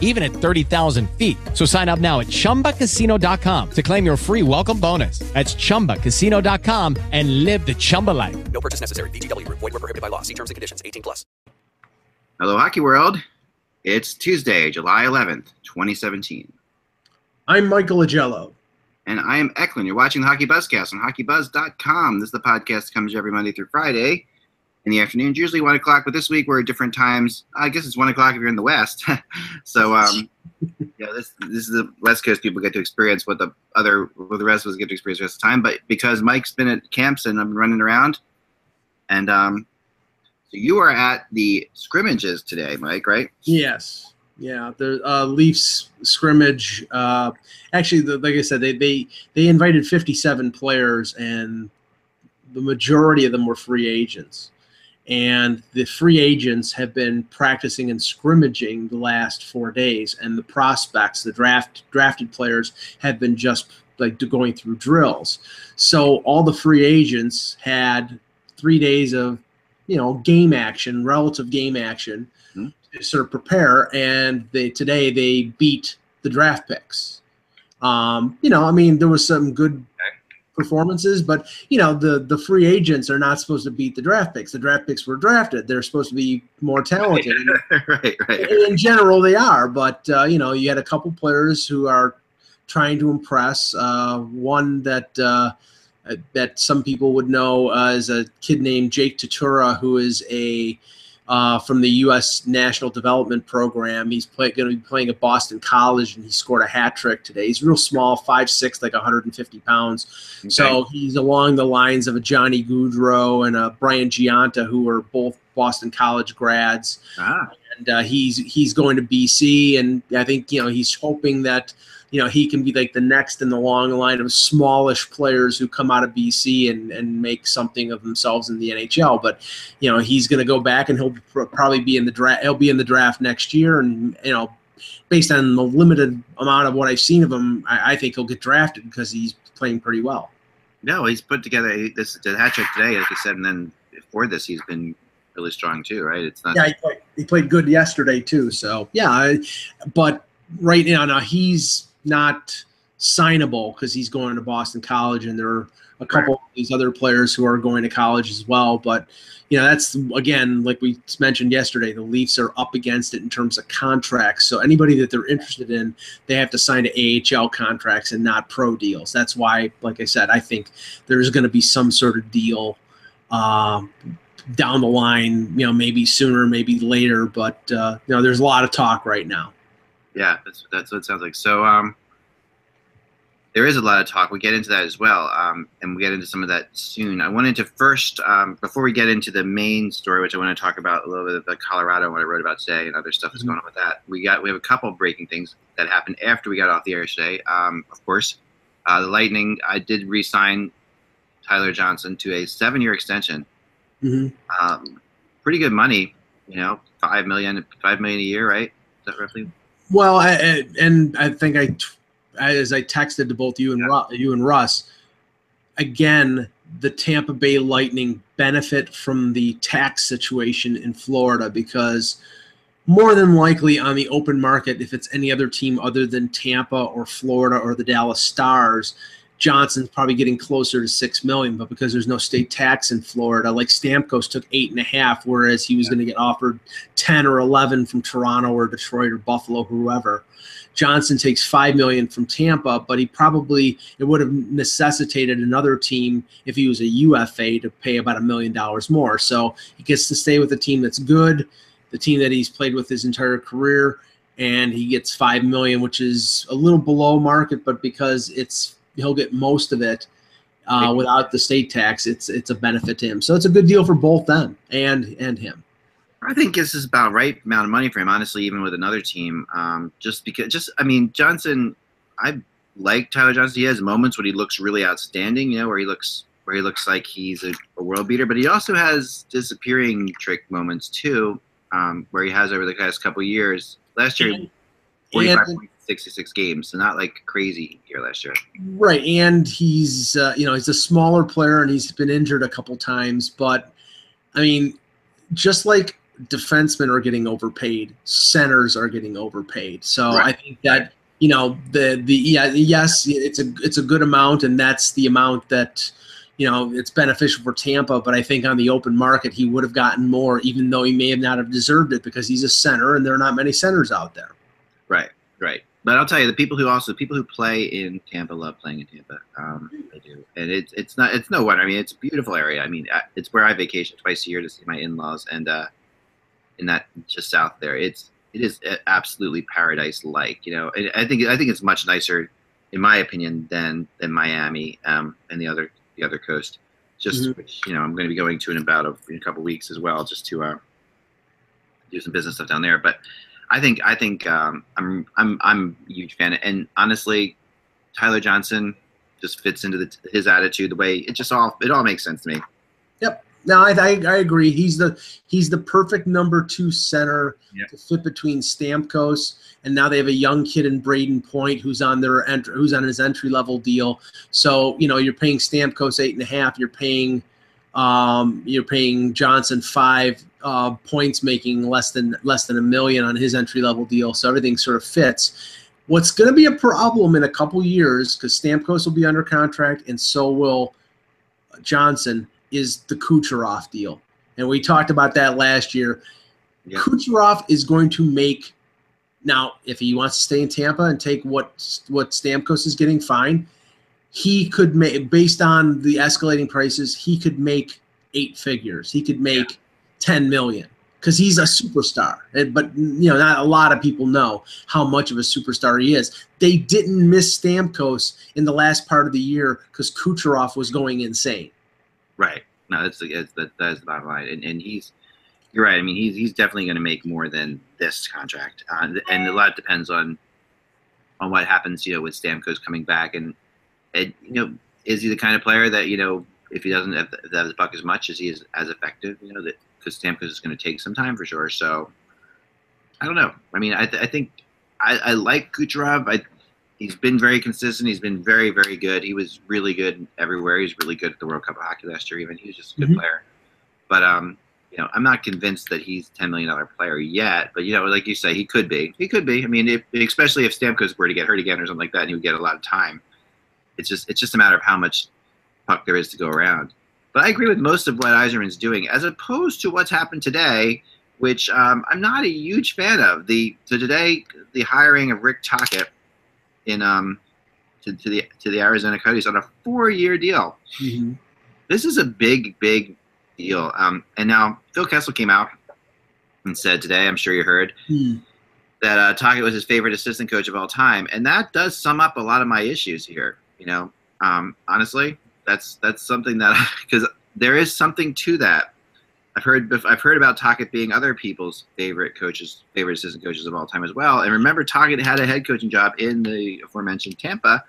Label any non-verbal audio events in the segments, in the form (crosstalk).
even at 30,000 feet. So sign up now at chumbacasino.com to claim your free welcome bonus. That's chumbacasino.com and live the Chumba life. No purchase necessary. VGW Group. Void were prohibited by law. See terms and conditions. 18 plus. Hello, Hockey World. It's Tuesday, July 11th, 2017. I'm Michael Augello. And I am Eklund. You're watching the Hockey Buzzcast on hockeybuzz.com. This is the podcast that comes every Monday through Friday in the afternoons, usually 1 o'clock, but this week we're at different times. I guess it's 1 o'clock if you're in the West. (laughs) so, um, (laughs) yeah, this this is the West Coast people get to experience what the other, what the rest of us get to experience the rest of the time. But because Mike's been at camps and I've been running around, and um, so you are at the scrimmages today, Mike, right? Yes. Yeah, the uh, Leafs scrimmage. Uh, actually, the, like I said, they, they they invited 57 players, and the majority of them were free agents. And the free agents have been practicing and scrimmaging the last four days, and the prospects, the draft drafted players, have been just like going through drills. So all the free agents had three days of, you know, game action, relative game action to sort of prepare, and they today they beat the draft picks. Um, you know, I mean, there was some good performances, but you know, the the free agents are not supposed to beat the draft picks. The draft picks were drafted; they're supposed to be more talented. (laughs) right, right. In general, they are, but uh, you know, you had a couple players who are trying to impress. Uh, one that. Uh, that some people would know uh, is a kid named Jake Tortora, who is a uh, from the U.S. National Development Program. He's going to be playing at Boston College, and he scored a hat trick today. He's real small, five six, like 150 pounds. Okay. So he's along the lines of a Johnny Gaudreau and a Brian Gionta, who are both Boston College grads. Ah, And uh, he's he's going to BC, and I think you know he's hoping that you know he can be like the next in the long line of smallish players who come out of BC and and make something of themselves in the NHL. But you know he's going to go back and he'll pr- probably be in the draft. He'll be in the draft next year, and you know based on the limited amount of what I've seen of him, I, I think he'll get drafted because he's playing pretty well. no, he's put together this the hat trick today, like you said, and then before this, he's been really strong too, right? It's not. Yeah, he played, he played good yesterday too. So yeah, but right now, now he's not signable because he's going to Boston College, and there are a couple of these other players who are going to college as well. But you know, that's again, like we mentioned yesterday, the Leafs are up against it in terms of contracts. So anybody that they're interested in, they have to sign to AHL contracts and not pro deals. That's why, like I said, I think there's going to be some sort of deal. Um, down the line, you know, maybe sooner, maybe later, but uh, you know, there's a lot of talk right now. Yeah, that's that's what it sounds like. So um, there is a lot of talk. We get into that as well, um, and we get into some of that soon. I wanted to first, um, before we get into the main story, which I want to talk about a little bit about the Colorado what I wrote about today and other stuff that's Mhm. going on with that. We got we have a couple breaking things that happened after we got off the air today. Um, of course, uh, the Lightning. I did re-sign Tyler Johnson to a seven-year extension. Mhm. Um, pretty good money, you know, five million, five million a year, right? Is that roughly? Well, I, and I think I, as I texted to both you and Ru- you and Russ, again, the Tampa Bay Lightning benefit from the tax situation in Florida because more than likely on the open market, if it's any other team other than Tampa or Florida or the Dallas Stars, Johnson's probably getting closer to six million, but because there's no state tax in Florida, like Stamkos took eight and a half, whereas he was going to get offered ten or eleven from Toronto or Detroit or Buffalo, whoever. Johnson takes five million from Tampa, but he probably it would have necessitated another team if he was a UFA to pay about a million dollars more. So he gets to stay with a team that's good, the team that he's played with his entire career, and he gets five million, which is a little below market, but because it's he'll get most of it uh, without the state tax, it's it's a benefit to him. So it's a good deal for both them and and him. I think this is about right amount of money for him, honestly, even with another team. Um, just because, just I mean, Johnson, I like Tyler Johnson. He has moments when he looks really outstanding, you know, where he looks where he looks like he's a, a world beater, but he also has disappearing trick moments too, um, where he has over the past couple years. Last year, And- 45 and- points, 66 games, so not like crazy year last year. Right, and he's uh, you know he's a smaller player and he's been injured a couple times, but I mean, just like defensemen are getting overpaid, centers are getting overpaid. So Right. I think that you know the the yeah yes it's a it's a good amount and that's the amount that you know it's beneficial for Tampa. But I think on the open market he would have gotten more, even though he may have not have deserved it because he's a center and there are not many centers out there. Right, right. But I'll tell you, the people who also the people who play in Tampa love playing in Tampa. Um, they do, and it's it's not it's no wonder. I mean, it's a beautiful area. I mean, it's where I vacation twice a year to see my in-laws, and uh, in that just south there, it's it is absolutely paradise-like. You know, and I think I think it's much nicer, in my opinion, than than Miami um, and the other the other coast. Just Mhm. which you know, I'm going to be going to in about a, in a couple weeks as well, just to uh, do some business stuff down there. But I think I think um, I'm I'm I'm a huge fan, and honestly, Tyler Johnson just fits into the, his attitude, the way it just all it all makes sense to me. Yep. No, I, I, I agree. He's the he's the perfect number two center Yeah. to fit between Stamkos and now they have a young kid in Brayden Point who's on their ent- who's on his entry level deal. So you know you're paying Stamkos eight and a half. You're paying um, you're paying Johnson five uh, points, making less than less than a million on his entry level deal. So everything sort of fits. What's going to be a problem in a couple years because Stamkos will be under contract and so will Johnson is the Kucherov deal. And we talked about that last year. Yeah. Kucherov is going to make now if he wants to stay in Tampa and take what what Stamkos is getting, fine. He could make based on the escalating prices, he could make eight figures. He could make 10 million because he's a superstar. But you know, not a lot of people know how much of a superstar he is. They didn't miss Stamkos in the last part of the year because Kucherov was going insane. Right. No, that's the that's, that, that is the bottom line, and and he's you're right. I mean, he's he's definitely going to make more than this contract, uh, and a lot depends on on what happens. You know, with Stamkos coming back, and and you know, is he the kind of player that you know if he doesn't have, have buck as much, is he as, as effective? You know, that because Stamkos is going to take some time for sure. So I don't know. I mean, I, th- I think I, I like Kucherov. I he's been very consistent. He's been very, very good. He was really good everywhere. He was really good at the World Cup of Hockey last year. Even he was just a good Mhm. player. But um, you know, I'm not convinced that he's a ten million dollar player yet. But you know, like you say, he could be. He could be. I mean, if, especially if Stamkos were to get hurt again or something like that, and he would get a lot of time. It's just it's just a matter of how much puck there is to go around. But I agree with most of what Yzerman's doing, as opposed to what's happened today, which um, I'm not a huge fan of. The so today the hiring of Rick Tocchet in um to, to the to the Arizona Coyotes on a four year deal. This is a big big deal. Um, and now Phil Kessel came out and said today, I'm sure you heard Hmm. that uh, Tocchet was his favorite assistant coach of all time, and that does sum up a lot of my issues here. You know, um, honestly, that's that's something that (laughs) because there is something to that. I've heard I've heard about Tocchet being other people's favorite coaches, favorite assistant coaches of all time as well. And remember, Tocchet had a head coaching job in the aforementioned Tampa,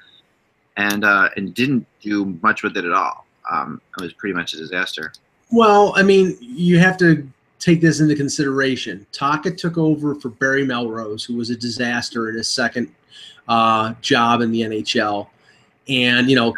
and uh, and didn't do much with it at all. Um, it was pretty much a disaster. Well, I mean, you have to take this into consideration. Tocchet took over for Barry Melrose, who was a disaster in his second uh, job in the NHL, and you know,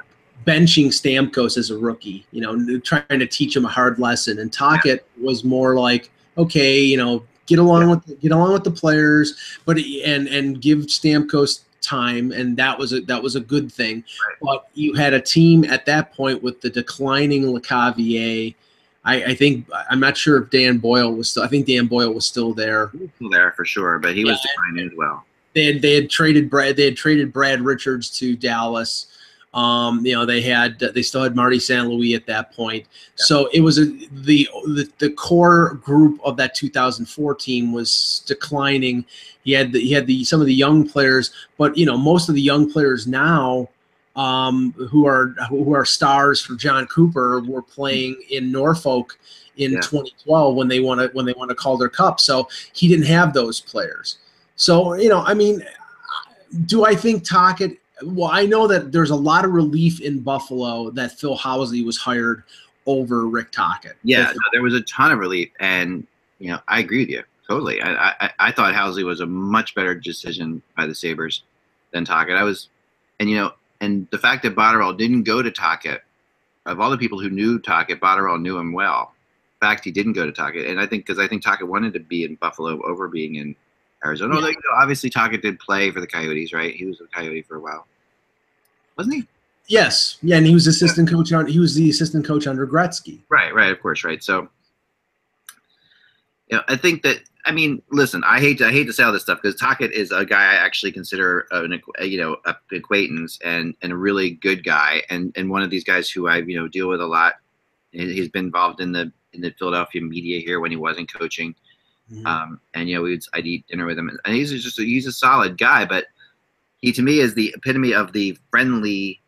benching Stamkos as a rookie, you know, trying to teach him a hard lesson. And Tocchet was more like, okay, you know, get along with get along with the players, but and and give Stamkos time, and that was a that was a good thing. But you had a team at that point with the declining Lecavalier. I, I think I'm not sure if Dan Boyle was still. I think Dan Boyle was still there. Was still there for sure, but he was Yeah. declining as well. They had they had traded Brad. They had traded Brad Richards to Dallas. Um, you know they had they still had Marty St. Louis at that point. So it was a the, the the core group of that 2004 team was declining. He had the, he had the some of the young players, but you know most of the young players now um, who are who are stars for Jon Cooper were playing in Norfolk in Yeah. 2012 when they want to when they won a Calder Cup. So he didn't have those players. So you know, I mean, do I think Tocchet well, I know that there's a lot of relief in Buffalo that Phil Housley was hired over Rick Tocchet. Yeah, no, there was a ton of relief, and you know, I agree with you totally. I I, I thought Housley was a much better decision by the Sabres than Tocchet. I was, and you know, and the fact that Botterill didn't go to Tocchet, of all the people who knew Tocchet, Botterill knew him well. In fact, he didn't go to Tocchet, and I think because I think Tocchet wanted to be in Buffalo over being in Arizona. Although, you know, obviously Tocchet did play for the Coyotes, right? He was a Coyote for a while, wasn't he? yes, yeah, and he was assistant coach on. He was the assistant coach under Gretzky. Right, right, of course, right. So, you know, I think that I mean, listen, I hate to I hate to say all this stuff because Tocchet is a guy I actually consider an you know an acquaintance and and a really good guy and and one of these guys who I you know deal with a lot. He's been involved in the in the Philadelphia media here when he wasn't coaching, um, and you know we'd I'd eat dinner with him and he's just a, he's a solid guy, but he to me is the epitome of the friendly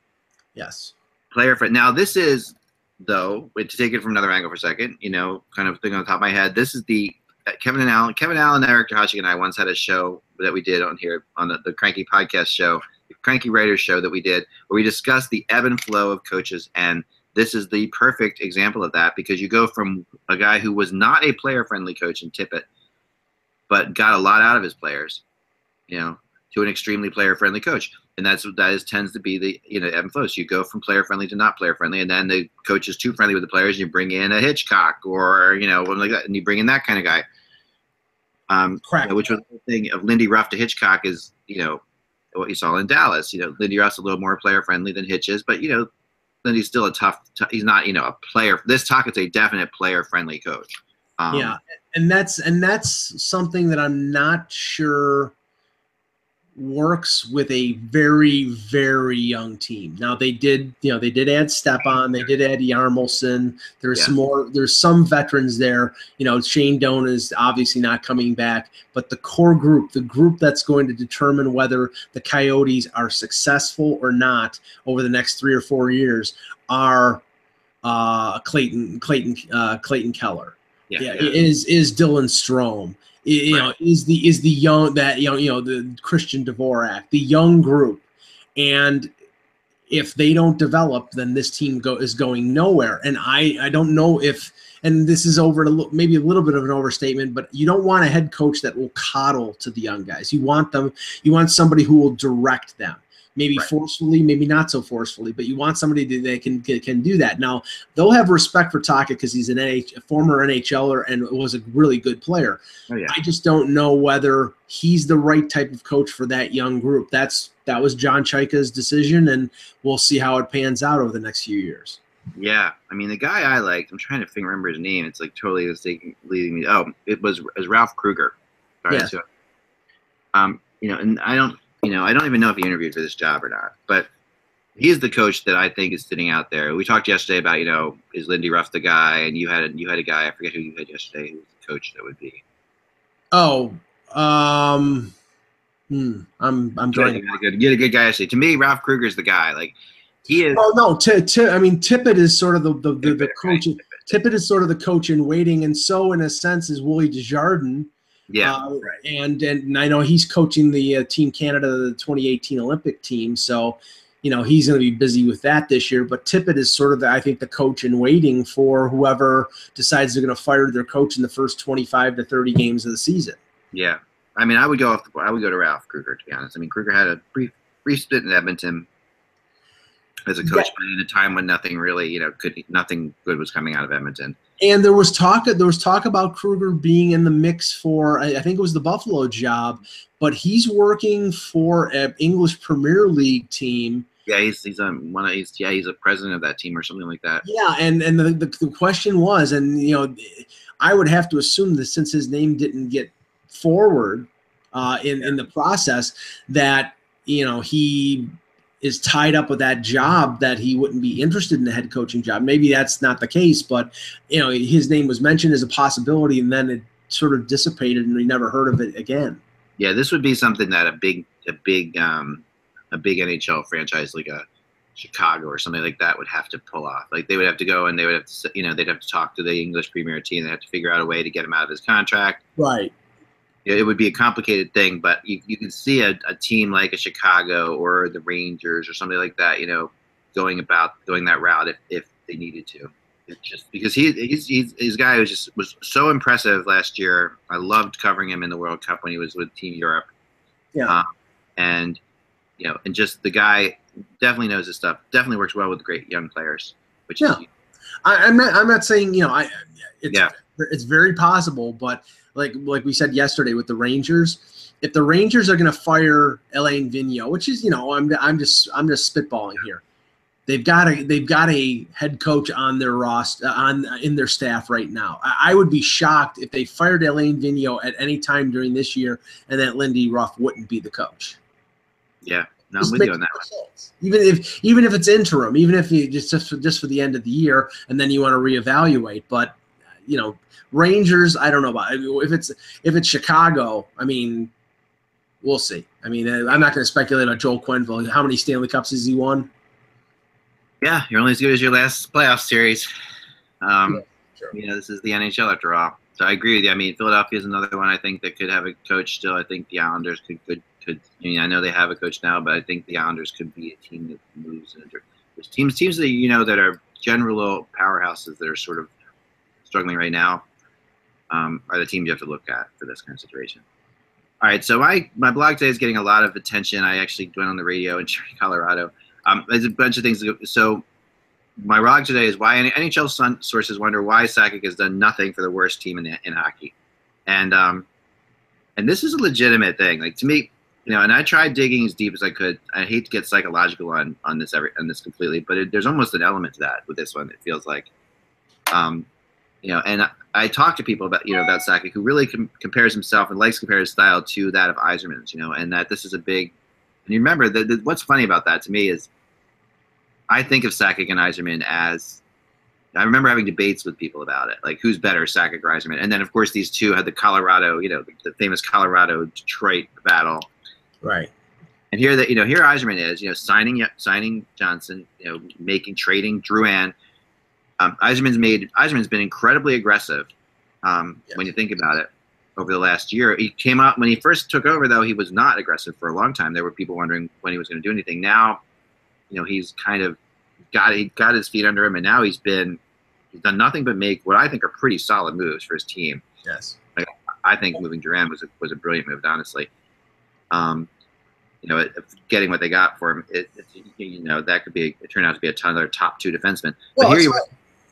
Yes. player for now this is though to take it from another angle for a second you know kind of thing on the top of my head this is the uh, kevin and alan kevin allen eric Hachik and i once had a show that we did on here on the, the cranky podcast show the cranky writers show that we did where we discussed the ebb and flow of coaches and this is the perfect example of that because you go from a guy who was not a player friendly coach in tippett but got a lot out of his players you know to an extremely player friendly coach and that's that is tends to be the you know ebb and flow. So you go from player friendly to not player friendly, and then the coach is too friendly with the players, and you bring in a Hitchcock or you know one like that, and you bring in that kind of guy. Um, Correct. which was the thing of Lindy Ruff to Hitchcock is you know what you saw in Dallas. You know, Lindy Ruff's a little more player friendly than Hitch is, but you know, Lindy's still a tough. t- he's not you know a player. This Tocchet's a definite player friendly coach. Um, yeah, and that's and that's something that I'm not sure works with a very very young team. Now they did, you know, they did add Stepan, they did add Hjalmarsson. There's Yeah. some more. There's some veterans there. You know, Shane Doan is obviously not coming back, but the core group, the group that's going to determine whether the Coyotes are successful or not over the next three or four years, are uh, Clayton, Clayton, uh, Clayton Keller yeah, yeah, yeah. is is Dylan Strome. You know, is the is the young that you know you know the Christian Dvorak, the young group, and if they don't develop, then this team go is going nowhere. And I I don't know if and this is over to maybe a little bit of an overstatement, but you don't want a head coach that will coddle to the young guys. You want them. You want somebody who will direct them. Maybe Right. forcefully, maybe not so forcefully, but you want somebody that they can can, can do that. Now they'll have respect for Tocchet because he's an NH, a former NHLer and was a really good player. Oh, yeah. I just don't know whether he's the right type of coach for that young group. That's that was John Chayka's decision, and we'll see how it pans out over the next few years. Yeah, I mean the guy I liked. I'm trying to think, remember his name. It's like totally mistaken, leading me. Oh, it was, it was Ralph Krueger. Sorry, Yeah. so, um, you know, and I don't, you know, I don't even know if he interviewed for this job or not, but he's the coach that I think is sitting out there. We talked yesterday about, you know, is Lindy Ruff the guy, and you had a, you had a guy. I forget who you had yesterday. Who was the coach that would be? Oh, um, hmm, I'm I'm You drawing. a good, had a good guy yesterday. To me, Ralph Krueger's the guy. Like he is. Well, no, t- t- I mean Tippett is sort of the the, the, the Tippett, right, coach. Tippett is sort of the coach in waiting, and so in a sense is Willie Desjardins. Yeah, Uh, right. and and I know he's coaching the uh, Team Canada, the 2018 Olympic team. So, you know, he's going to be busy with that this year. But Tippett is sort of, the, I think, the coach in waiting for whoever decides they're going to fire their coach in the first 25 to 30 games of the season. Yeah, I mean, I would go off. The, I would go to Ralph Krueger to be honest. I mean, Krueger had a brief brief stint in Edmonton as a coach, but in a time when nothing really, you know, could nothing good was coming out of Edmonton. And there was talk, there was talk about Krueger being in the mix for, I, I think it was the Buffalo job, but he's working for an English Premier League team. Yeah, he's he's um one of he's yeah he's a president of that team or something like that. Yeah, and and the, the, the question was, and you know, I would have to assume that since his name didn't get forward uh, in in the process, that you know he is tied up with that job that he wouldn't be interested in the head coaching job. Maybe that's not the case, but you know his name was mentioned as a possibility, and then it sort of dissipated, and we never heard of it again. Yeah, this would be something that a big a big um a big NHL franchise like a Chicago or something like that would have to pull off. Like they would have to go and they would have to you know they'd have to talk to the English Premier team. They have to figure out a way to get him out of his contract. Right. It would be a complicated thing, but you, you can see a, a team like a Chicago or the Rangers or something like that, you know, going about going that route if, if they needed to. It's just because he he's, he's his guy was just was so impressive last year. I loved covering him in the World Cup when he was with Team Europe. Yeah. Um, and you know, and just the guy definitely knows his stuff. Definitely works well with great young players. Which Yeah. is I, I'm not. I'm not saying you know. I. It's, Yeah. It's very possible, but like like we said yesterday with the Rangers, if the Rangers are going to fire Alain Vigneault, which is you know I'm I'm just I'm just spitballing here. They've got a they've got a head coach on their roster on in their staff right now. I, I would be shocked if they fired Alain Vigneault at any time during this year, and that Lindy Ruff wouldn't be the coach. yeah. No, I'm with you on that. sense. Even if even if it's interim, even if you just just for, just for the end of the year, and then you want to reevaluate. But you know, Rangers, I don't know about if it's if it's Chicago. I mean, we'll see. I mean, I'm not going to speculate about Joel Quenneville. How many Stanley Cups has he won? Yeah, you're only as good as your last playoff series. Um, Yeah, sure. You know, this is the NHL after all. So I agree with you. I mean, Philadelphia is another one I think that could have a coach still. I think the Islanders could could could. I mean, I know they have a coach now, but I think the Islanders could be a team that moves in a dir- there's teams teams that you know that are general powerhouses that are sort of struggling right now um, are the teams you have to look at for this kind of situation. All right, so my my blog today is getting a lot of attention. I actually went on the radio in (laughs) Colorado. Um, there's a bunch of things. So my blog today is why NHL sources wonder why Sakic has done nothing for the worst team in the, in hockey, and um, and this is a legitimate thing. Like to me, you know, and I tried digging as deep as I could. I hate to get psychological on on this every on this completely, but it, there's almost an element to that with this one. It feels like, um, you know, and I, I talk to people about you know about Sakic who really com- compares himself and likes to compare his style to that of Yzerman's. You know, and that this is a big. And you remember that what's funny about that to me is I think of Sakic and Yzerman as I remember having debates with people about it, like who's better, Sakic or Yzerman. And then of course these two had the Colorado, you know, the, the famous Colorado Detroit battle. Right. And here that you know, here Yzerman is, you know, signing signing Johnson, you know, making trading Drouin. Um, Yzerman's made Yzerman's been incredibly aggressive. Um, Yes. When you think about it, over the last year, he came out when he first took over. Though he was not aggressive for a long time. There were people wondering when he was going to do anything. Now, you know, he's kind of got he got his feet under him, and now he's been he's done nothing but make what I think are pretty solid moves for his team. Yes. I think moving Drouin was a, was a brilliant move, honestly. Um, you know, it, getting what they got for him, it, it, you know, that could be it turned out to be a ton of their top two defensemen. But Well, here you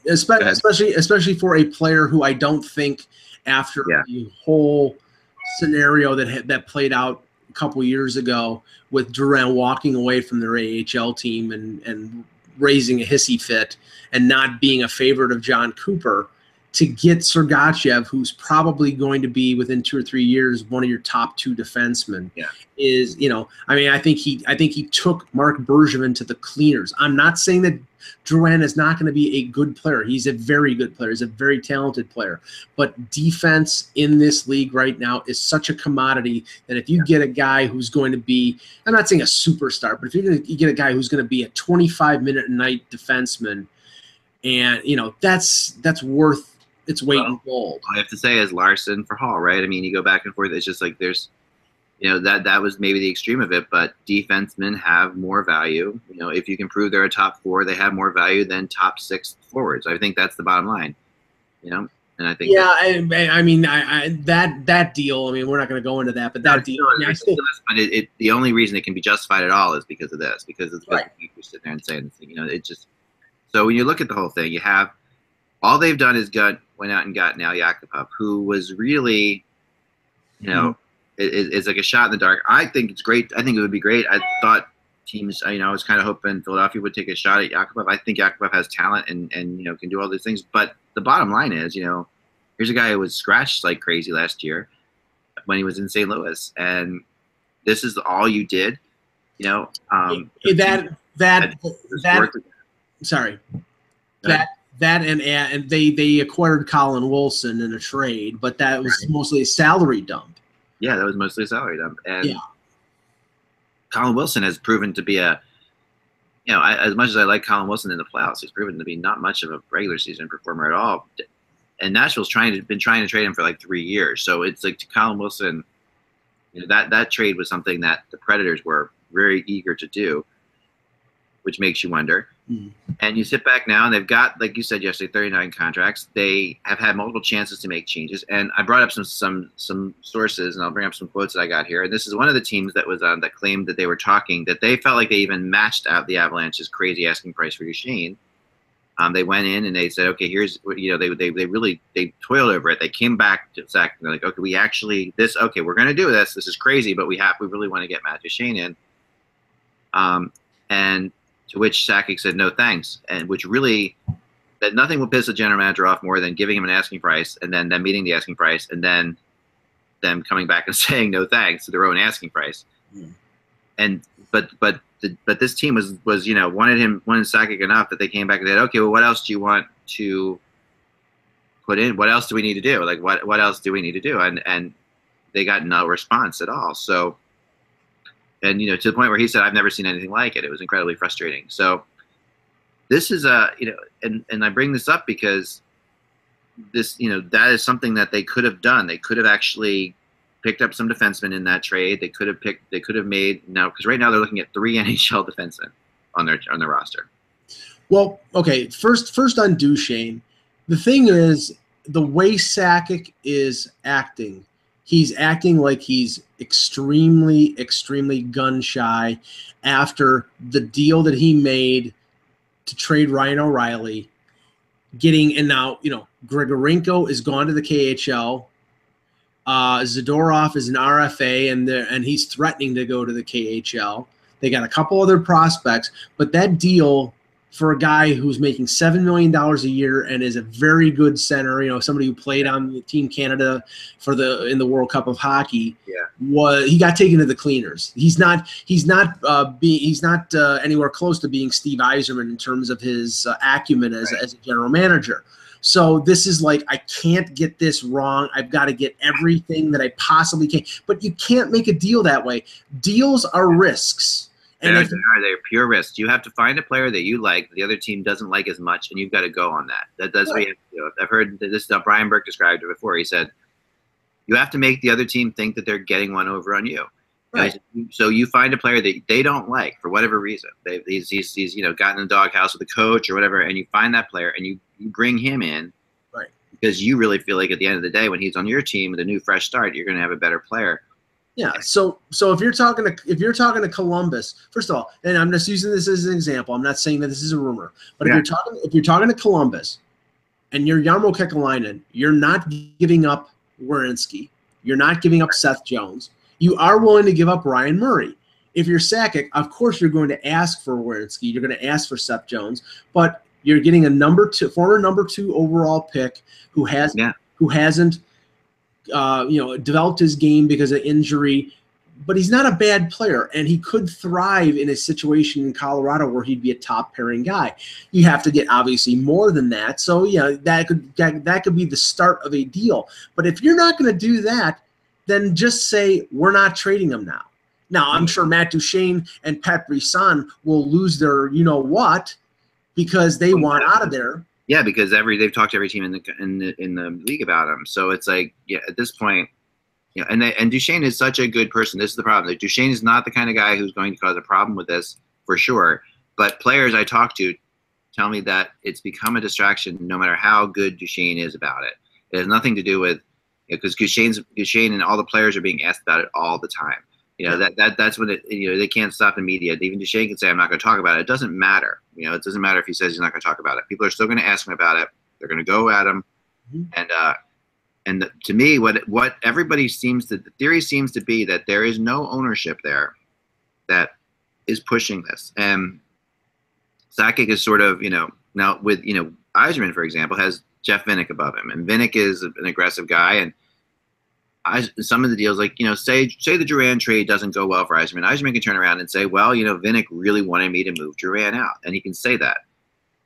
especially, especially especially for a player who I don't think after Yeah. the whole scenario that had, that played out a couple years ago with Drouin walking away from their AHL team and and raising a hissy fit and not being a favorite of Jon Cooper to get Sergachev, who's probably going to be within two or three years one of your top two defensemen, Yeah. is you know I mean I think he I think he took Marc Bergevin to the cleaners. I'm not saying that Drouin is not going to be a good player. He's a very good player. He's a very talented player. But defense in this league right now is such a commodity that if you get a guy who's going to be, I'm not saying a superstar, but if you're going to you get a guy who's going to be a 25 minute a night defenseman, and you know that's that's worth its weight in gold. I have to say is Larsson for Hall, right? I mean, you go back and forth. It's just like there's, you know, that that was maybe the extreme of it. But defensemen have more value. You know, if you can prove they're a top four, they have more value than top six forwards. I think that's the bottom line. You know, and I think Yeah, I, I mean, I, I that that deal. I mean, we're not going to go into that, but that deal. I mean, still, but it, it, the only reason it can be justified at all is because of this, because it's because Right. people sitting there and saying, you know, it just. So when you look at the whole thing, you have all they've done is got went out and got Now Yakupov, who was really, you know, Mm-hmm. It, it- it's like a shot in the dark. I think it's great. I think it would be great. I thought teams, you know, I was kind of hoping Philadelphia would take a shot at Yakupov. I think Yakupov has talent and and you know can do all these things. But the bottom line is, you know, here's a guy who was scratched like crazy last year when he was in St. Louis, and this is all you did. You know, um, that that that sorry that that and and they they acquired Colin Wilson in a trade, but that was mostly a salary dump. Yeah, that was mostly salary dump. And Yeah. Colin Wilson has proven to be a, you know, I, as much as I like Colin Wilson in the playoffs, he's proven to be not much of a regular season performer at all. and Nashville's trying to been trying to trade him for like three years. So it's like to Colin Wilson, you know, that that trade was something that the Predators were very eager to do, which makes you wonder. Mhm. And you sit back now, and they've got, like you said yesterday, 39 contracts. They have had multiple chances to make changes. And I brought up some some some sources, and I'll bring up some quotes that I got here. And this is one of the teams that was on that claimed that they were talking that they felt like they even matched out the Avalanche's crazy asking price for Duchene. Um, they went in and they said, okay, here's you know they they they really they toiled over it. They came back to Zach and they're like, okay, we actually this okay, we're gonna do this. This is crazy, but we have we really want to get Matt Duchene in. Um, and to which Sakic said no thanks, and which really that nothing will piss the general manager off more than giving him an asking price and then them meeting the asking price and then them coming back and (laughs) saying no thanks to their own asking price. Hmm. And but but the, but this team was was you know wanted him wanted Sakic enough that they came back and said okay well what else do you want to put in what else do we need to do like what what else do we need to do and and they got no response at all so and you know to the point where he said I've never seen anything like it it was incredibly frustrating so this is a you know and and I bring this up because this you know that is something that they could have done they could have actually picked up some defensemen in that trade they could have picked they could have made now because right now they're looking at three (laughs) NHL defensemen on their on their roster Well, okay. First, first on Duchene. The thing is, the way Sakic is acting, he's acting like he's extremely, extremely gun shy after the deal that he made to trade Ryan O'Reilly. Getting and now you know Grigorenko is gone to the KHL. Uh, Zadorov is an RFA, and they and he's threatening to go to the KHL. They got a couple other prospects, but that deal for a guy who's making seven million dollars a year and is a very good center, you know, somebody who played on the Team Canada for the in the World Cup of hockey, Yeah. was he got taken to the cleaners. He's not he's not uh, be, he's not uh, anywhere close to being Steve Yzerman in terms of his uh, acumen as, Right. as a general manager. So this is like I can't get this wrong. I've got to get everything that I possibly can. But you can't make a deal that way. Deals are risks. And they're, if they're, they're pure risks. You have to find a player that you like, the other team doesn't like as much, and you've got to go on that. That that's what you have to do. I've heard that this is how Brian Burke described it before. He said, "You have to make the other team think that they're getting one over on you." Right. So you find a player that they don't like for whatever reason. They, he's, he's, he's you know gotten in the doghouse with the coach or whatever, and you find that player and you, you bring him in, Right. Because you really feel like at the end of the day, when he's on your team with a new fresh start, you're going to have a better player. Yeah. So so if you're talking to if you're talking to Columbus, first of all, and I'm just using this as an example. I'm not saying that this is a rumor, but Yeah. if you're talking if you're talking to Columbus, and you're Jarmo Kekalainen, you're not giving up Werenski, you're not giving up Seth Jones. You are willing to give up Ryan Murray. If you're Sakic, of course you're going to ask for Werenski, you're going to ask for Seth Jones, but you're getting a number two former number two overall pick who has Yeah. who hasn't uh, you know, developed his game because of injury, but he's not a bad player, and he could thrive in a situation in Colorado where he'd be a top pairing guy. You have to get obviously more than that, so yeah, that could that, that could be the start of a deal. But if you're not going to do that, then just say we're not trading him now. Now I'm sure Matt Duchene and Pat Brisson will lose their you know what because they want out of there. Yeah, because every they've talked to every team in the in the in the league about him. So it's like, yeah, at this point, you know, and they, and Duchene is such a good person. This is the problem. Like, Duchene is not the kind of guy who's going to cause a problem with this for sure. But players I talk to tell me that it's become a distraction, no matter how good Duchene is about it. It has nothing to do with because Duchene's Duchene and all the players are being asked about it all the time. You know that, that that's when it, you know they can't stop the media. Even Duchene can say, "I'm not going to talk about it." It doesn't matter. You know, it doesn't matter if he says he's not going to talk about it. People are still going to ask him about it. They're going to go at him, Mhm. and uh, and the, to me, what what everybody seems to the theory seems to be that there is no ownership there that is pushing this. And Sakic is sort of you know now with you know Yzerman for example has Jeff Vinik above him, and Vinik is an aggressive guy and. I, some of the deals, like you know, say say the Drouin trade doesn't go well for Yzerman. Yzerman can turn around and say, "Well, you know, Vinik really wanted me to move Drouin out," and he can say that,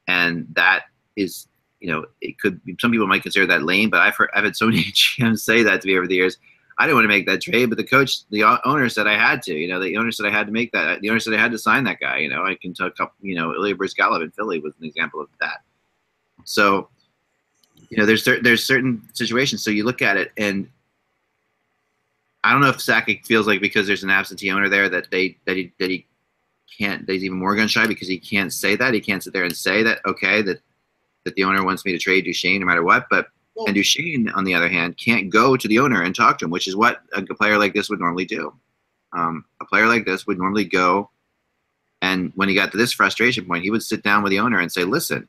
and that is, you know, it could. Some people might consider that lame, but I've heard I've had so (laughs) many GMs say that to me over the years. I didn't want to make that trade, but the coach, the owner said I had to. You know, the owner said I had to make that. The owner said I had to sign that guy. You know, I can talk. You know, Ilya Bryzgalov in Philly was an example of that. So you know, there's there's certain situations. So you look at it, and I don't know if Sakic feels like because there's an absentee owner there that they that he that he can't that he's even more gun shy because he can't say that he can't sit there and say that okay that that the owner wants me to trade Duchene no matter what, but Well- and Duchene on the other hand can't go to the owner and talk to him, which is what a player like this would normally do. Um, a player like this would normally go, and when he got to this frustration point, he would sit down with the owner and say, "Listen,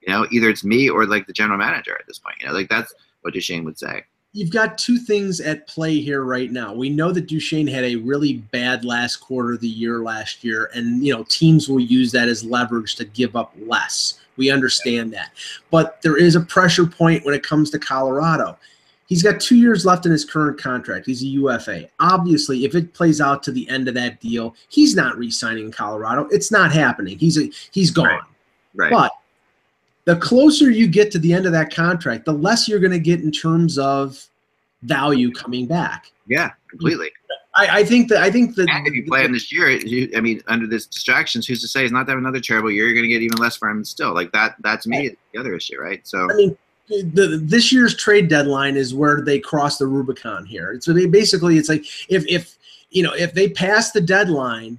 you know, either it's me or like the general manager at this point. You know, like that's what Duchene would say. You've got two things at play here right now. We know that Duchene had a really bad last quarter of the year last year, and you know teams will use that as leverage to give up less. We understand that, but there is a pressure point when it comes to Colorado. He's got two years left in his current contract. He's a UFA. Obviously, if it plays out to the end of that deal, he's not re-signing in Colorado. It's not happening. He's a, he's gone. Right. Right. But the closer you get to the end of that contract, the less you're going to get in terms of value coming back. yeah, completely. I, I think that I think that And if you play him this year, you, I mean, under this distractions, who's to say he's not to have another terrible year? You're going to get even less for him still. Like that. That's me. The other issue, right? So I mean, the, this year's trade deadline is where they cross the Rubicon here. So they basically, it's like if if you know if they pass the deadline,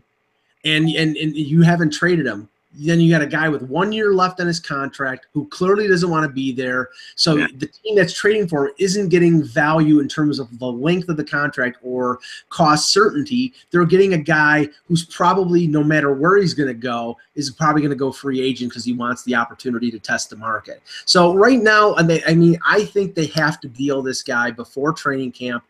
and and and you haven't traded him, then you got a guy with one year left on his contract who clearly doesn't want to be there. So Yeah. the team that's trading for him isn't getting value in terms of the length of the contract or cost certainty. They're getting a guy who's probably, no matter where he's going to go, is probably going to go free agent because he wants the opportunity to test the market. So right now, I mean, I mean, I think they have to deal this guy before training camp,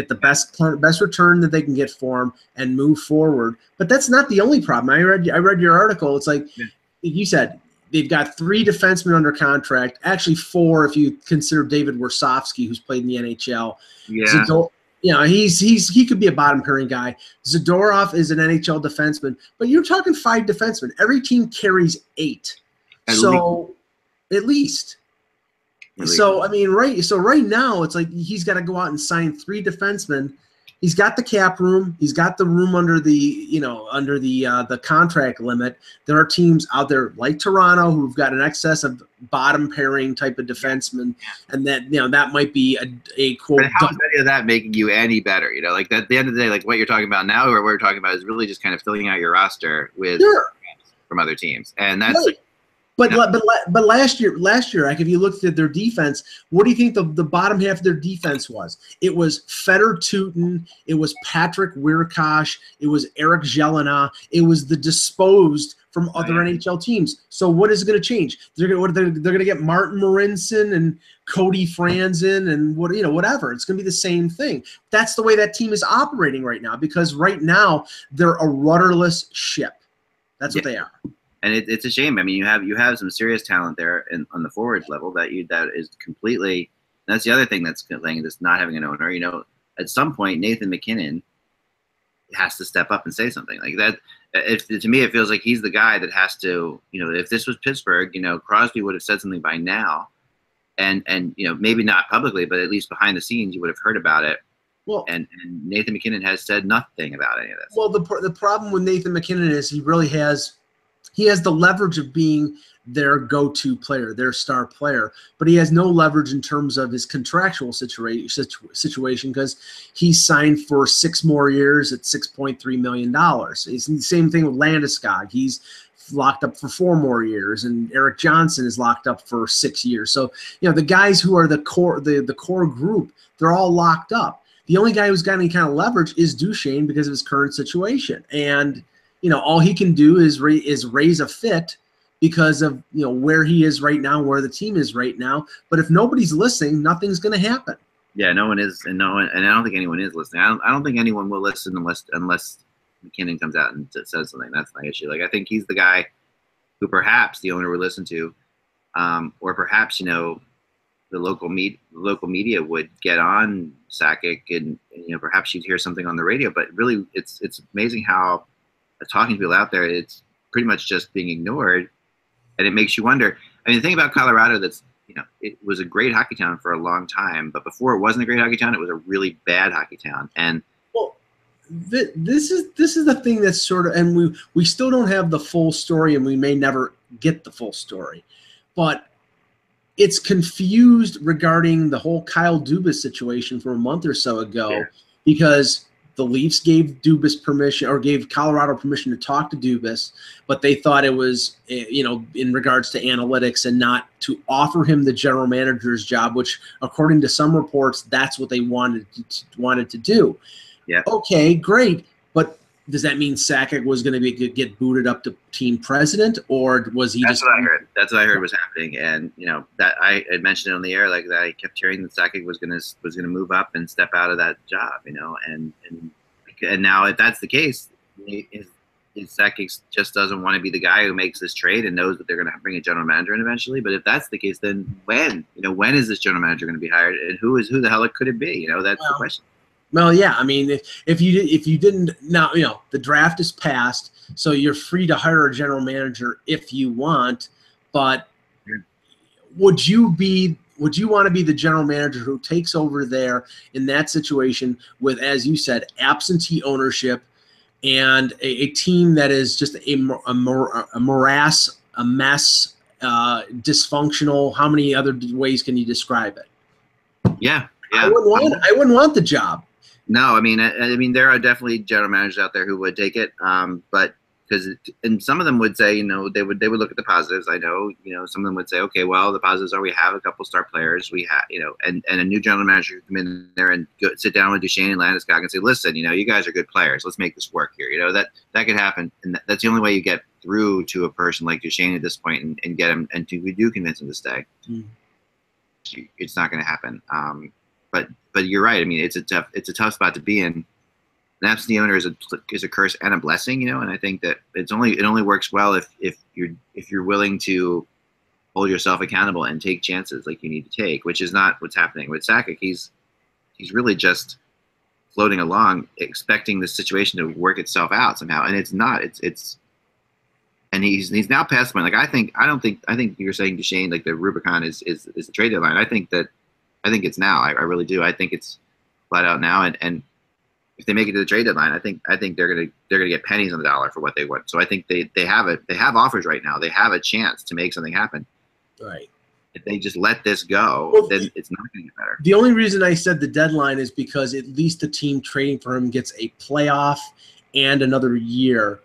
get the best best return that they can get for him, and move forward. But that's not the only problem. I read I read your article. It's like Yeah. you said. They've got three defensemen under contract, actually four if you consider David Warsofsky, who's played in the NHL. yeah, Zador- you know, he's he's he could be a bottom pairing guy. Zadorov is an NHL defenseman, but you're talking five defensemen. Every team carries eight. At so least. At least. So I mean, right. So right now, it's like he's got to go out and sign three defensemen. He's got the cap room. He's got the room under the you know under the uh, the contract limit. There are teams out there like Toronto who've got an excess of bottom pairing type of defensemen, and that you know that might be a, a quote. But how's any of that making you any better? You know, like at the end of the day, like what you're talking about now, or what we're talking about is really just kind of filling out your roster with Sure. from other teams, and that's Right. But Yeah. but but last year last year, like if you looked at their defense, what do you think the, the bottom half of their defense was? It was Fedor Tyutin, it was Patrick Wiercioch, it was Eric Gelinas, it was the disposed from other. NHL teams. So what is going to change? They're going to they're, they're going to get Martin Marincin and Cody Franson and what you know whatever. It's going to be the same thing. That's the way that team is operating right now because right now they're a rudderless ship. That's what they are. And it, it's a shame. I mean, you have you have some serious talent there in, on the forward level that you that is completely. That's the other thing that's thing that's not having an owner. You know, at some point Nathan MacKinnon has to step up and say something like that. If to me, it feels like he's the guy that has to. You know, if this was Pittsburgh, you know, Crosby would have said something by now, and and you know maybe not publicly, but at least behind the scenes, you would have heard about it. Well, And, and Nathan MacKinnon has said nothing about any of this. Well, the the problem with Nathan MacKinnon is he really has he has the leverage of being their go-to player, their star player, but he has no leverage in terms of his contractual situation situ- situation because he's signed for six more years at six point three million dollars. It's the same thing with Landeskog. He's locked up for four more years, and Erik Johnson is locked up for six years. So you know the guys who are the core the the core group, they're all locked up. The only guy who's got any kind of leverage is Duchene because of his current situation, and you know all he can do is ra- is raise a fit because of you know where he is right now, where the team is right now. But if nobody's listening, nothing's going to happen. Yeah, no one is, and no one, and I don't think anyone is listening. I don't, I don't think anyone will listen unless unless MacKinnon comes out and says something. That's my issue. Like I think he's the guy who perhaps the owner would listen to, um, or perhaps you know the local meet local media would get on Sakic, and, you know perhaps you'd hear something on the radio. But really, it's it's amazing how talking to people out there, it's pretty much just being ignored, and it makes you wonder. I mean, the thing about Colorado that's you know, it was a great hockey town for a long time, but before it wasn't a great hockey town, it was a really bad hockey town. And Well, th- this is this is the thing that's sort of, and we we still don't have the full story, and we may never get the full story, but it's confused regarding the whole Kyle Dubas situation from a month or so ago Yeah. because the Leafs gave Dubas permission or gave Colorado permission to talk to Dubas, but they thought it was, eh, you know, in regards to analytics and not to offer him the general manager's job, which, according to some reports, that's what they wanted to, wanted to do. Yeah. Okay, great, but does that mean Sakic was going to be get booted up to team president, or was he That's just? what I heard. That's what I heard was happening, and you know that I had mentioned it on the air, like that. I kept hearing that Sakic was gonna was gonna move up and step out of that job, you know, and and and now if that's the case, is, Sakic just doesn't want to be the guy who makes this trade and knows that they're gonna bring a general manager in eventually. But if that's the case, then when, you know, when is this general manager gonna be hired, and who is who the hell could it be? You know, that's the question. Well, yeah. I mean, if, if you if you didn't now, you know, the draft is passed, so you're free to hire a general manager if you want. But would you be would you want to be the general manager who takes over there in that situation with, as you said, absentee ownership and a, a team that is just a, a, mor- a morass, a mess, uh, dysfunctional? How many other ways can you describe it? Yeah, yeah. I wouldn't want. I wouldn't want the job. No, I mean, I, I mean, there are definitely general managers out there who would take it, um, but because and some of them would say, you know, they would they would look at the positives. I know, you know, some of them would say, okay, well, the positives are we have a couple star players, we have, you know, and and a new general manager could come in there and go, sit down with Duchene and Landeskog and say, listen, you know, you guys are good players, let's make this work here. You know, that that could happen, and that, that's the only way you get through to a person like Duchene at this point and, and get him and to we do convince him to stay. Mm. It's not going to happen. Um, but but you're right. I mean, it's a tough it's a tough spot to be in. An absentee owner is a is a curse and a blessing, you know. And I think that it's only it only works well if if you're if you're willing to hold yourself accountable and take chances like you need to take, which is not what's happening with Sakic. He's he's really just floating along, expecting the situation to work itself out somehow, and it's not. It's it's and he's he's now past the point. Like I think I don't think I think you're saying Duchene like the Rubicon is is is the trade deadline. I think that I think it's now. I, I really do. I think it's flat out now. And and if they make it to the trade deadline, I think I think they're gonna they're gonna get pennies on the dollar for what they want. So I think they they have it. They have offers right now. They have a chance to make something happen. Right. If they just let this go, Well, then it's not gonna get better. The only reason I said the deadline is because at least the team trading for him gets a playoff and another year.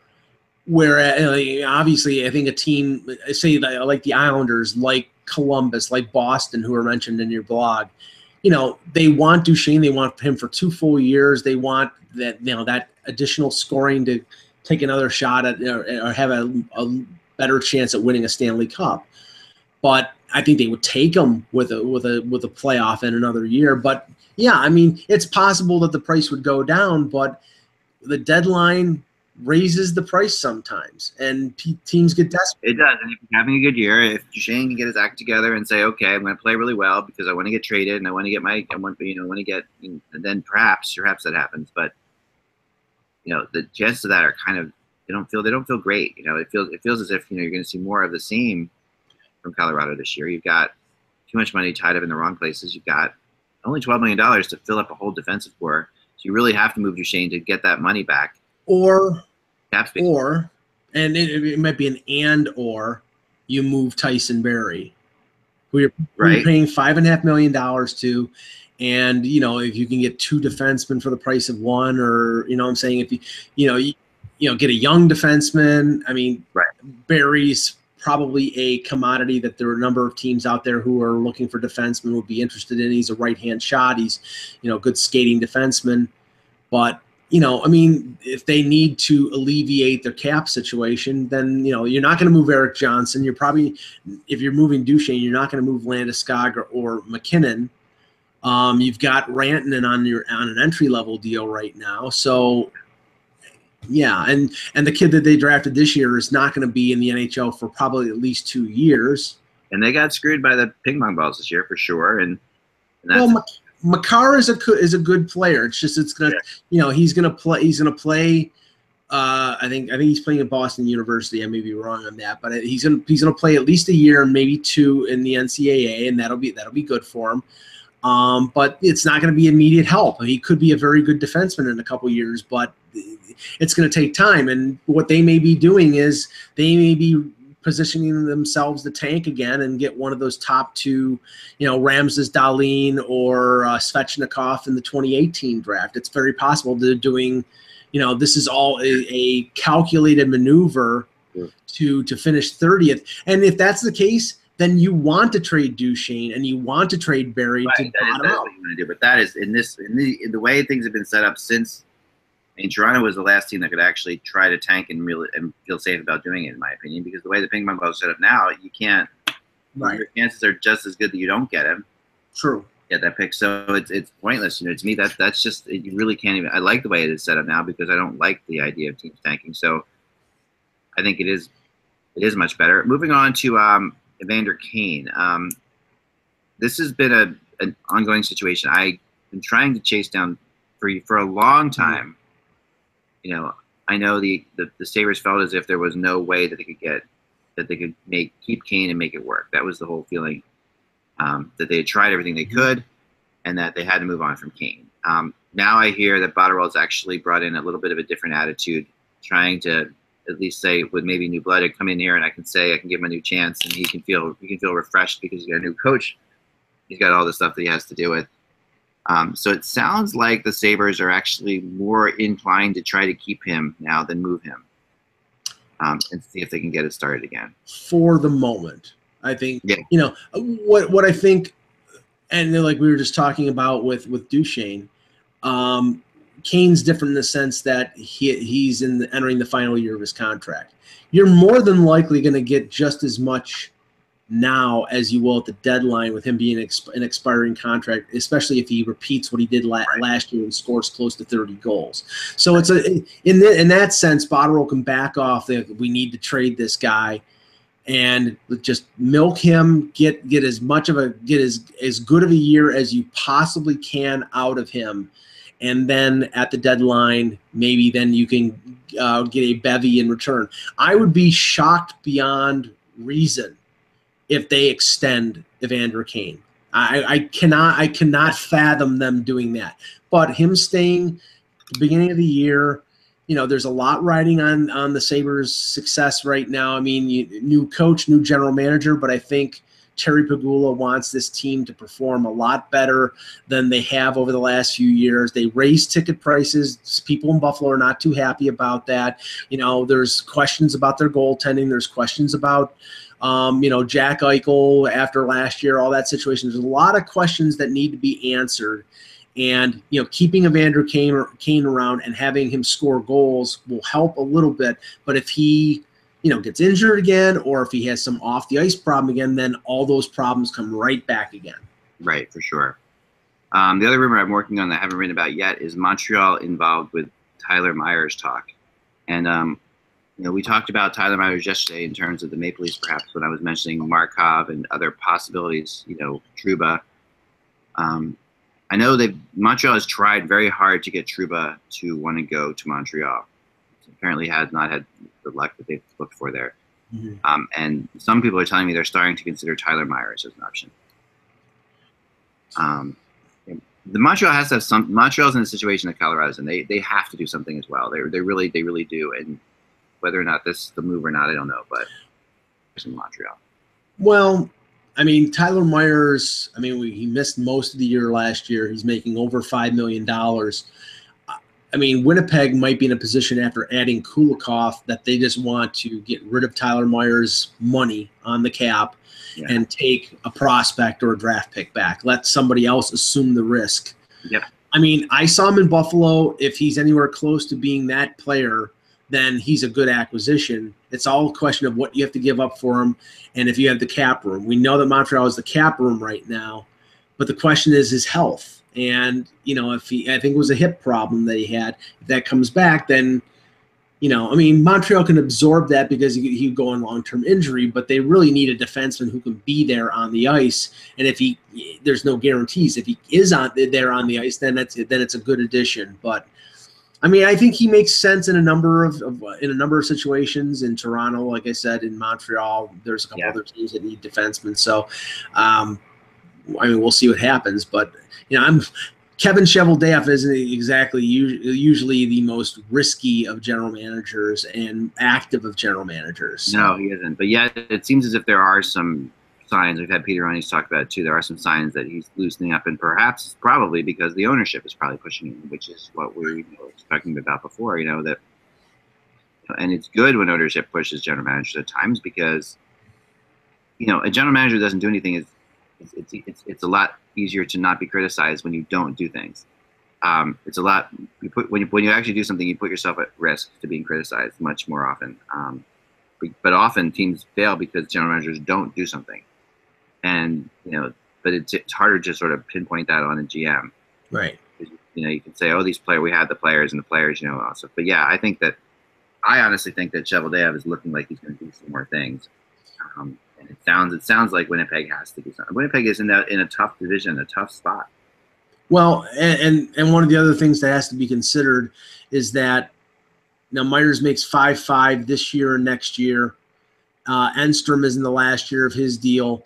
Whereas, uh, obviously, I think a team, say like like the Islanders, like Columbus, like Boston, who are mentioned in your blog, you know, they want Duchene. They want him for two full years. They want that, you know, that additional scoring to take another shot at or, or have a, a better chance at winning a Stanley Cup. But I think they would take him with a with a with a playoff in another year. But yeah, I mean, it's possible that the price would go down, but the deadline raises the price sometimes, and teams get desperate. It does. And if you're having a good year, if Duchene can get his act together and say, okay, I'm going to play really well because I want to get traded and I want to get my, I want, you know, want to get, and then perhaps, perhaps that happens. But you know, the chances of that are kind of, they don't feel, they don't feel great. You know, it feels, it feels as if you know you're going to see more of the same from Colorado this year. You've got too much money tied up in the wrong places. You've got only twelve million dollars to fill up a whole defensive corps. So you really have to move Duchene to get that money back. Or or, and it, it might be an and or, you move Tyson Barrie, who you're, who you're paying five and a half million dollars to. And you know, if you can get two defensemen for the price of one, or you know, what I'm saying if you, you know, you, you know, get a young defenseman. I mean, Right. Barrie's probably a commodity that there are a number of teams out there who are looking for defensemen would be interested in. He's a right hand shot. He's, you know, good skating defenseman. But you know, I mean, if they need to alleviate their cap situation, then you know you're not going to move Erik Johnson. You're probably, if you're moving Duchene, you're not going to move Landeskog or, or MacKinnon. Um, you've got Rantanen on your on an entry level deal right now, so yeah, and and the kid that they drafted this year is not going to be in the NHL for probably at least two years. and they got screwed by the ping pong balls this year for sure. And, and that's Well, Makar is a is a good player. It's just it's gonna Yeah. you know he's gonna play he's gonna play. Uh, I think I think he's playing at Boston University. I may be wrong on that, but he's gonna he's gonna play at least a year, maybe two in the NCAA, and that'll be that'll be good for him. Um, but it's not going to be immediate help. He could be a very good defenseman in a couple years, but it's going to take time. And what they may be doing is they may be positioning themselves to tank again and get one of those top two, you know, Rasmus Dahlin or uh, Svechnikov in the 2018 draft. It's very possible they're doing, you know, this is all a, a calculated maneuver Yeah. to to finish 30th. And if that's the case, then you want to trade Duchene and you want to trade Barrie Right, to that is, bottom that's out. what you want to do. But that is in this in the in the way things have been set up since. I mean, Toronto was the last team that could actually try to tank and really and feel safe about doing it, in my opinion. Because the way the ping pong ball is set up now, you can't. Right. Your chances are just as good that you don't get him, True. get that pick. So it's it's pointless. You know, to me, that that's just you really can't even. I like the way it is set up now because I don't like the idea of teams tanking. So I think it is it is much better. Moving on to um, Evander Kane. Um, this has been a an ongoing situation. I've been trying to chase down for for a long time. You know, I know the, the the Sabres felt as if there was no way that they could get that they could make keep Kane and make it work. That was the whole feeling um, that they had tried everything they could, and that they had to move on from Kane. Um, now I hear that Botterill's actually brought in a little bit of a different attitude, trying to at least say with maybe new blood, I come in here and I can say I can give him a new chance, and he can feel he can feel refreshed because he's got a new coach. He's got all the stuff that he has to deal with. Um, so it sounds like the Sabres are actually more inclined to try to keep him now than move him, um, and see if they can get it started again. for the moment. I think Yeah. you know what what I think, and like we were just talking about with with Duchene, um, Kane's different in the sense that he he's in the, entering the final year of his contract. You're more than likely going to get just as much now as you will at the deadline with him being exp- an expiring contract, especially if he repeats what he did la- last year and scores close to 30 goals. So it's a in the, in that sense, Botterill can back off. The, we need to trade this guy and just milk him get get as much of a get as as good of a year as you possibly can out of him and then at the deadline maybe then you can uh, get a bevy in return i would be shocked beyond reason if they extend evander kane i i cannot i cannot fathom them doing that but him staying beginning of the year you know, there's a lot riding on on the Sabres' success right now. I mean, you, new coach, new general manager, but I think Terry Pegula wants this team to perform a lot better than they have over the last few years. They raised ticket prices. People in Buffalo are not too happy about that. You know, there's questions about their goaltending. There's questions about um, you know, Jack Eichel after last year, all that situation. There's a lot of questions that need to be answered. And you know, keeping Evander Kane, Kane around and having him score goals will help a little bit. But if he, you know, gets injured again, or if he has some off the ice problem again, then all those problems come right back again. Right, for sure. Um, the other rumor I'm working on that I haven't written about yet is Montreal involved with Tyler Myers talk. And, um, you know, we talked about Tyler Myers yesterday in terms of the Maple Leafs, perhaps when I was mentioning Markov and other possibilities, you know, Trouba. Um, I know that Montreal has tried very hard to get Trouba to want to go to Montreal. Apparently, has not had the luck that they've looked for there. Um, and some people are telling me they're starting to consider Tyler Myers as an option. Um, the Montreal has to have some. Montreal's in a situation that Colorado's in. They they have to do something as well. They they really they really do. And whether or not this is the move or not, I don't know. But it's in Montreal. Well, I mean, Tyler Myers. I mean, we, he missed most of the year last year. He's making over five million dollars. I mean, Winnipeg might be in a position after adding Kulikov that they just want to get rid of Tyler Myers' money on the cap Yeah. and take a prospect or a draft pick back. Let somebody else assume the risk. Yep. I mean, I saw him in Buffalo. If he's anywhere close to being that player, then he's a good acquisition. It's all a question of what you have to give up for him and if you have the cap room. We know that Montreal is the cap room right now, but the question is his health. And, you know, if he, I think it was a hip problem that he had. If that comes back, then, you know, I mean, Montreal can absorb that because he, he go on long term injury, but they really need a defenseman who can be there on the ice. And if he, there's no guarantees. If he is on there on the ice, then that's then it's a good addition. But I mean, I think he makes sense in a number of, of in a number of situations. In Toronto, like I said, in Montreal, there's a couple Yeah. other teams that need defensemen. So, um, I mean, we'll see what happens. But you know, I'm Kevin Cheveldayoff isn't exactly usually the most risky of general managers and active of general managers. No, he isn't. But yet, it seems as if there are some signs. We've had Peter Roney's talk about it too. There are some signs that he's loosening up, and perhaps probably because the ownership is probably pushing him, which is what we were talking about before. You know that, and it's good when ownership pushes general managers at times because, you know, a general manager doesn't do anything is it's, it's, it's, it's a lot easier to not be criticized when you don't do things. Um, it's a lot you put when you when you actually do something, you put yourself at risk to being criticized much more often. Um, but often teams fail because general managers don't do something, and you know, but it's it's harder to sort of pinpoint that on a GM. Right. You know, you can say, "Oh, these players, we had the players, and the players, you know, also." But yeah, I think that I honestly think that Cheveldayoff is looking like he's going to do some more things. Um, and it sounds it sounds like Winnipeg has to do something. Winnipeg is in that in a tough division, a tough spot. Well, and, and and one of the other things that has to be considered is that now Myers makes five five this year and next year. Uh, Enstrom is in the last year of his deal.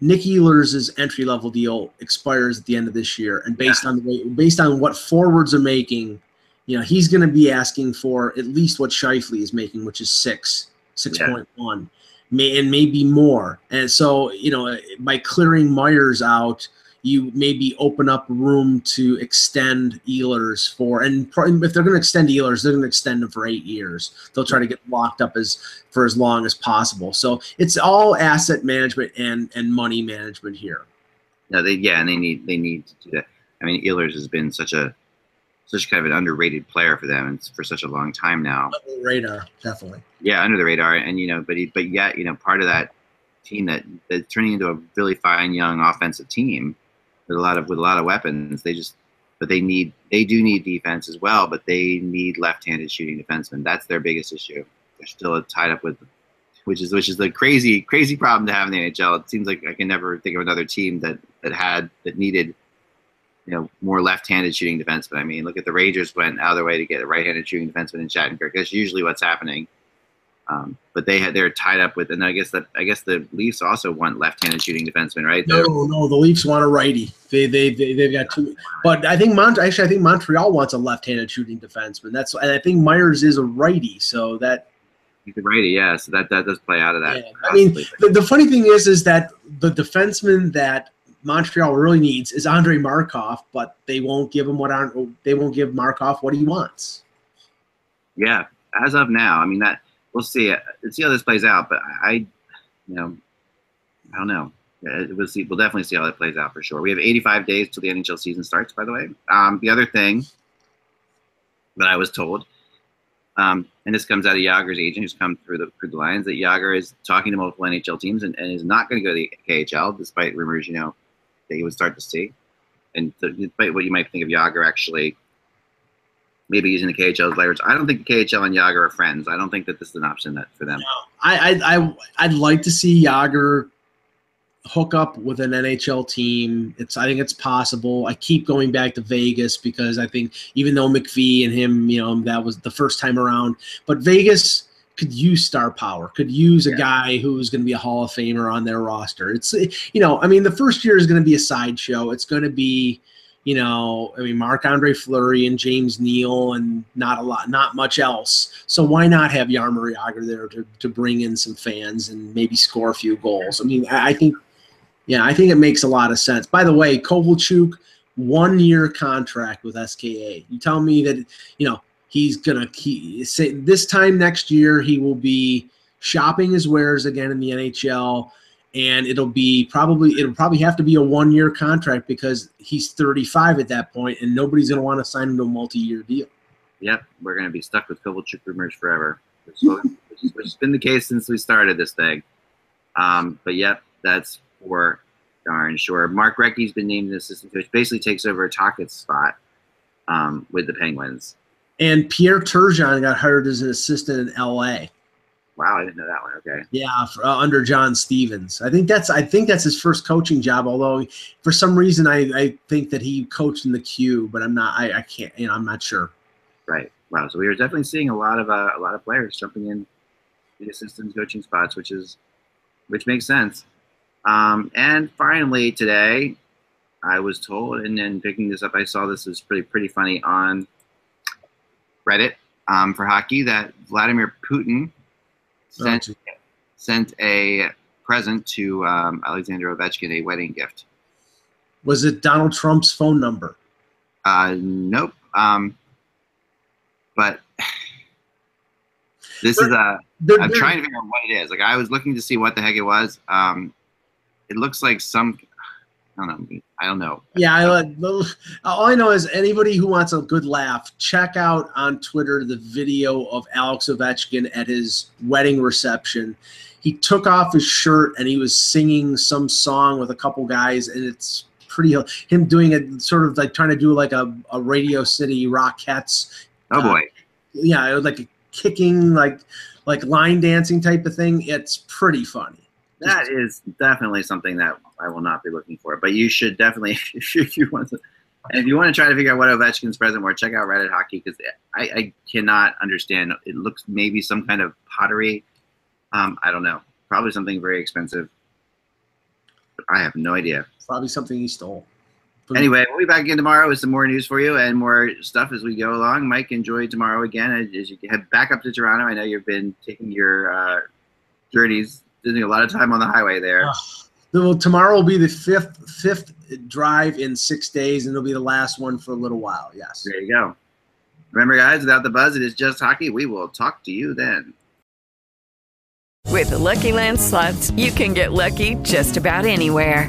Nick Ehlers' entry level deal expires at the end of this year, and based yeah. on the way, based on what forwards are making, you know he's going to be asking for at least what Scheifele is making, which is six six point yeah. one may and maybe more. And so, you know, by clearing Myers out, you maybe open up room to extend Ehlers for, and if they're going to extend Ehlers, they're going to extend them for eight years. They'll try to get locked up as for as long as possible. So it's all asset management and and money management here. No, they yeah, and they need they need to do that. I mean, Ehlers has been such a such kind of an underrated player for them and for such a long time now. Under the radar, definitely. Yeah, under the radar, and you know, but he, but yet, you know, part of that team that that's turning into a really fine young offensive team with a lot of with a lot of weapons. They just, but they need they do need defense as well, but they need left-handed shooting defensemen. That's their biggest issue. They're still tied up with, which is which is the crazy crazy problem to have in the NHL. It seems like I can never think of another team that that had that needed you know, more left-handed shooting defenseman. I mean, look at the Rangers went out of their way to get a right-handed shooting defenseman in Shattenkirk. That's usually what's happening. Um, but they had they're tied up with, and I guess that I guess the Leafs also want left-handed shooting defenseman, right? No, they're, no, the Leafs want a righty. They they they they've got two. But I think Mont actually I think Montreal wants a left-handed shooting defenseman. That's and I think Myers is a righty, so that he's a righty, yeah. So that that does play out of that. Yeah. I mean, the, the funny thing is, is that the defenseman that Montreal really needs is Andre Markov, but they won't give him what aren't they won't give Markov what he wants. Yeah, as of now, I mean that we'll see. Let's see how this plays out. But I, you know, I don't know. We'll see. We'll definitely see how that plays out for sure. We have 85 days till the NHL season starts. By the way, um, the other thing that I was told, um, and this comes out of Jagr's agent, who's come through the through the lines, that Jagr is talking to multiple NHL teams and, and is not going to go to the KHL, despite rumors, you know, that you would start to see. And despite what you might think of Jagr actually maybe using the KHL as leverage, I don't think KHL and Jagr are friends. I don't think that this is an option that for them. No, I, I, I, I'd like to see Jagr hook up with an NHL team. It's I think it's possible. I keep going back to Vegas because I think even though McPhee and him, you know, that was the first time around, but Vegas could use star power, could use a yeah. guy who's going to be a Hall of Famer on their roster. It's you know, I mean, the first year is going to be a sideshow. It's going to be, you know, I mean, Marc Andre Fleury and James Neal and not a lot, not much else. So why not have Jaromir Jagr there to, to bring in some fans and maybe score a few goals? I mean, I, think, yeah, I think it makes a lot of sense. By the way, Kovalchuk, one year contract with SKA. You tell me that, you know, he's gonna he, say this time next year he will be shopping his wares again in the NHL and it'll be probably it'll probably have to be a one year contract because he's 35 at that point and nobody's going to want to sign him to a multi-year deal. Yep we're going to be stuck with Kovalchuk rumors forever. Which, has been the case since we started this thing. Um, but yep that's for darn sure. Mark recchi's been named an assistant coach basically takes over Tocchet's spot um, with the penguins. And Pierre Turgeon got hired as an assistant in L.A. Wow, I didn't know that one. Okay. Yeah, for, uh, under John Stevens. I think that's I think that's his first coaching job. Although for some reason I, I think that he coached in the Q, but I'm not. I, I can't. You know, I'm not sure. Right. Wow. So we are definitely seeing a lot of uh, a lot of players jumping in the assistant coaching spots, which is which makes sense. Um, and finally today, I was told, and then picking this up, I saw this is pretty pretty funny on Reddit um, for hockey that Vladimir Putin sent Oh, sent a present to um, Alexander Ovechkin, a wedding gift. Was it Donald Trump's phone number? Uh, nope. Um, but (sighs) this is a. They're- trying to figure out what it is. Like I was looking to see what the heck it was. Um, it looks like some. I don't know. I don't know. Yeah, I, all I know is anybody who wants a good laugh, check out on Twitter the video of Alex Ovechkin at his wedding reception. He took off his shirt and he was singing some song with a couple guys, and it's pretty. Him doing it, sort of like trying to do like a, a Radio City Rockettes. Oh uh, boy. Yeah, it was like a kicking, like like line dancing type of thing. It's pretty funny. That is definitely something that I will not be looking for. But you should definitely, (laughs) if you want to, and if you want to try to figure out what Ovechkin's present was, check out Reddit Hockey because I, I cannot understand. It looks maybe some kind of pottery. Um, I don't know. Probably something very expensive. I have no idea. Probably something he stole. Anyway, we'll be back again tomorrow with some more news for you and more stuff as we go along. Mike, enjoy tomorrow again as, as you head back up to Toronto. I know you've been taking your uh, journeys, spending a lot of time on the highway there. Ah. Well, tomorrow will be the fifth fifth drive in six days, and it'll be the last one for a little while. Yes. There you go. Remember, guys, without the buzz, it is just hockey. We will talk to you then. With the Lucky Land slots, you can get lucky just about anywhere.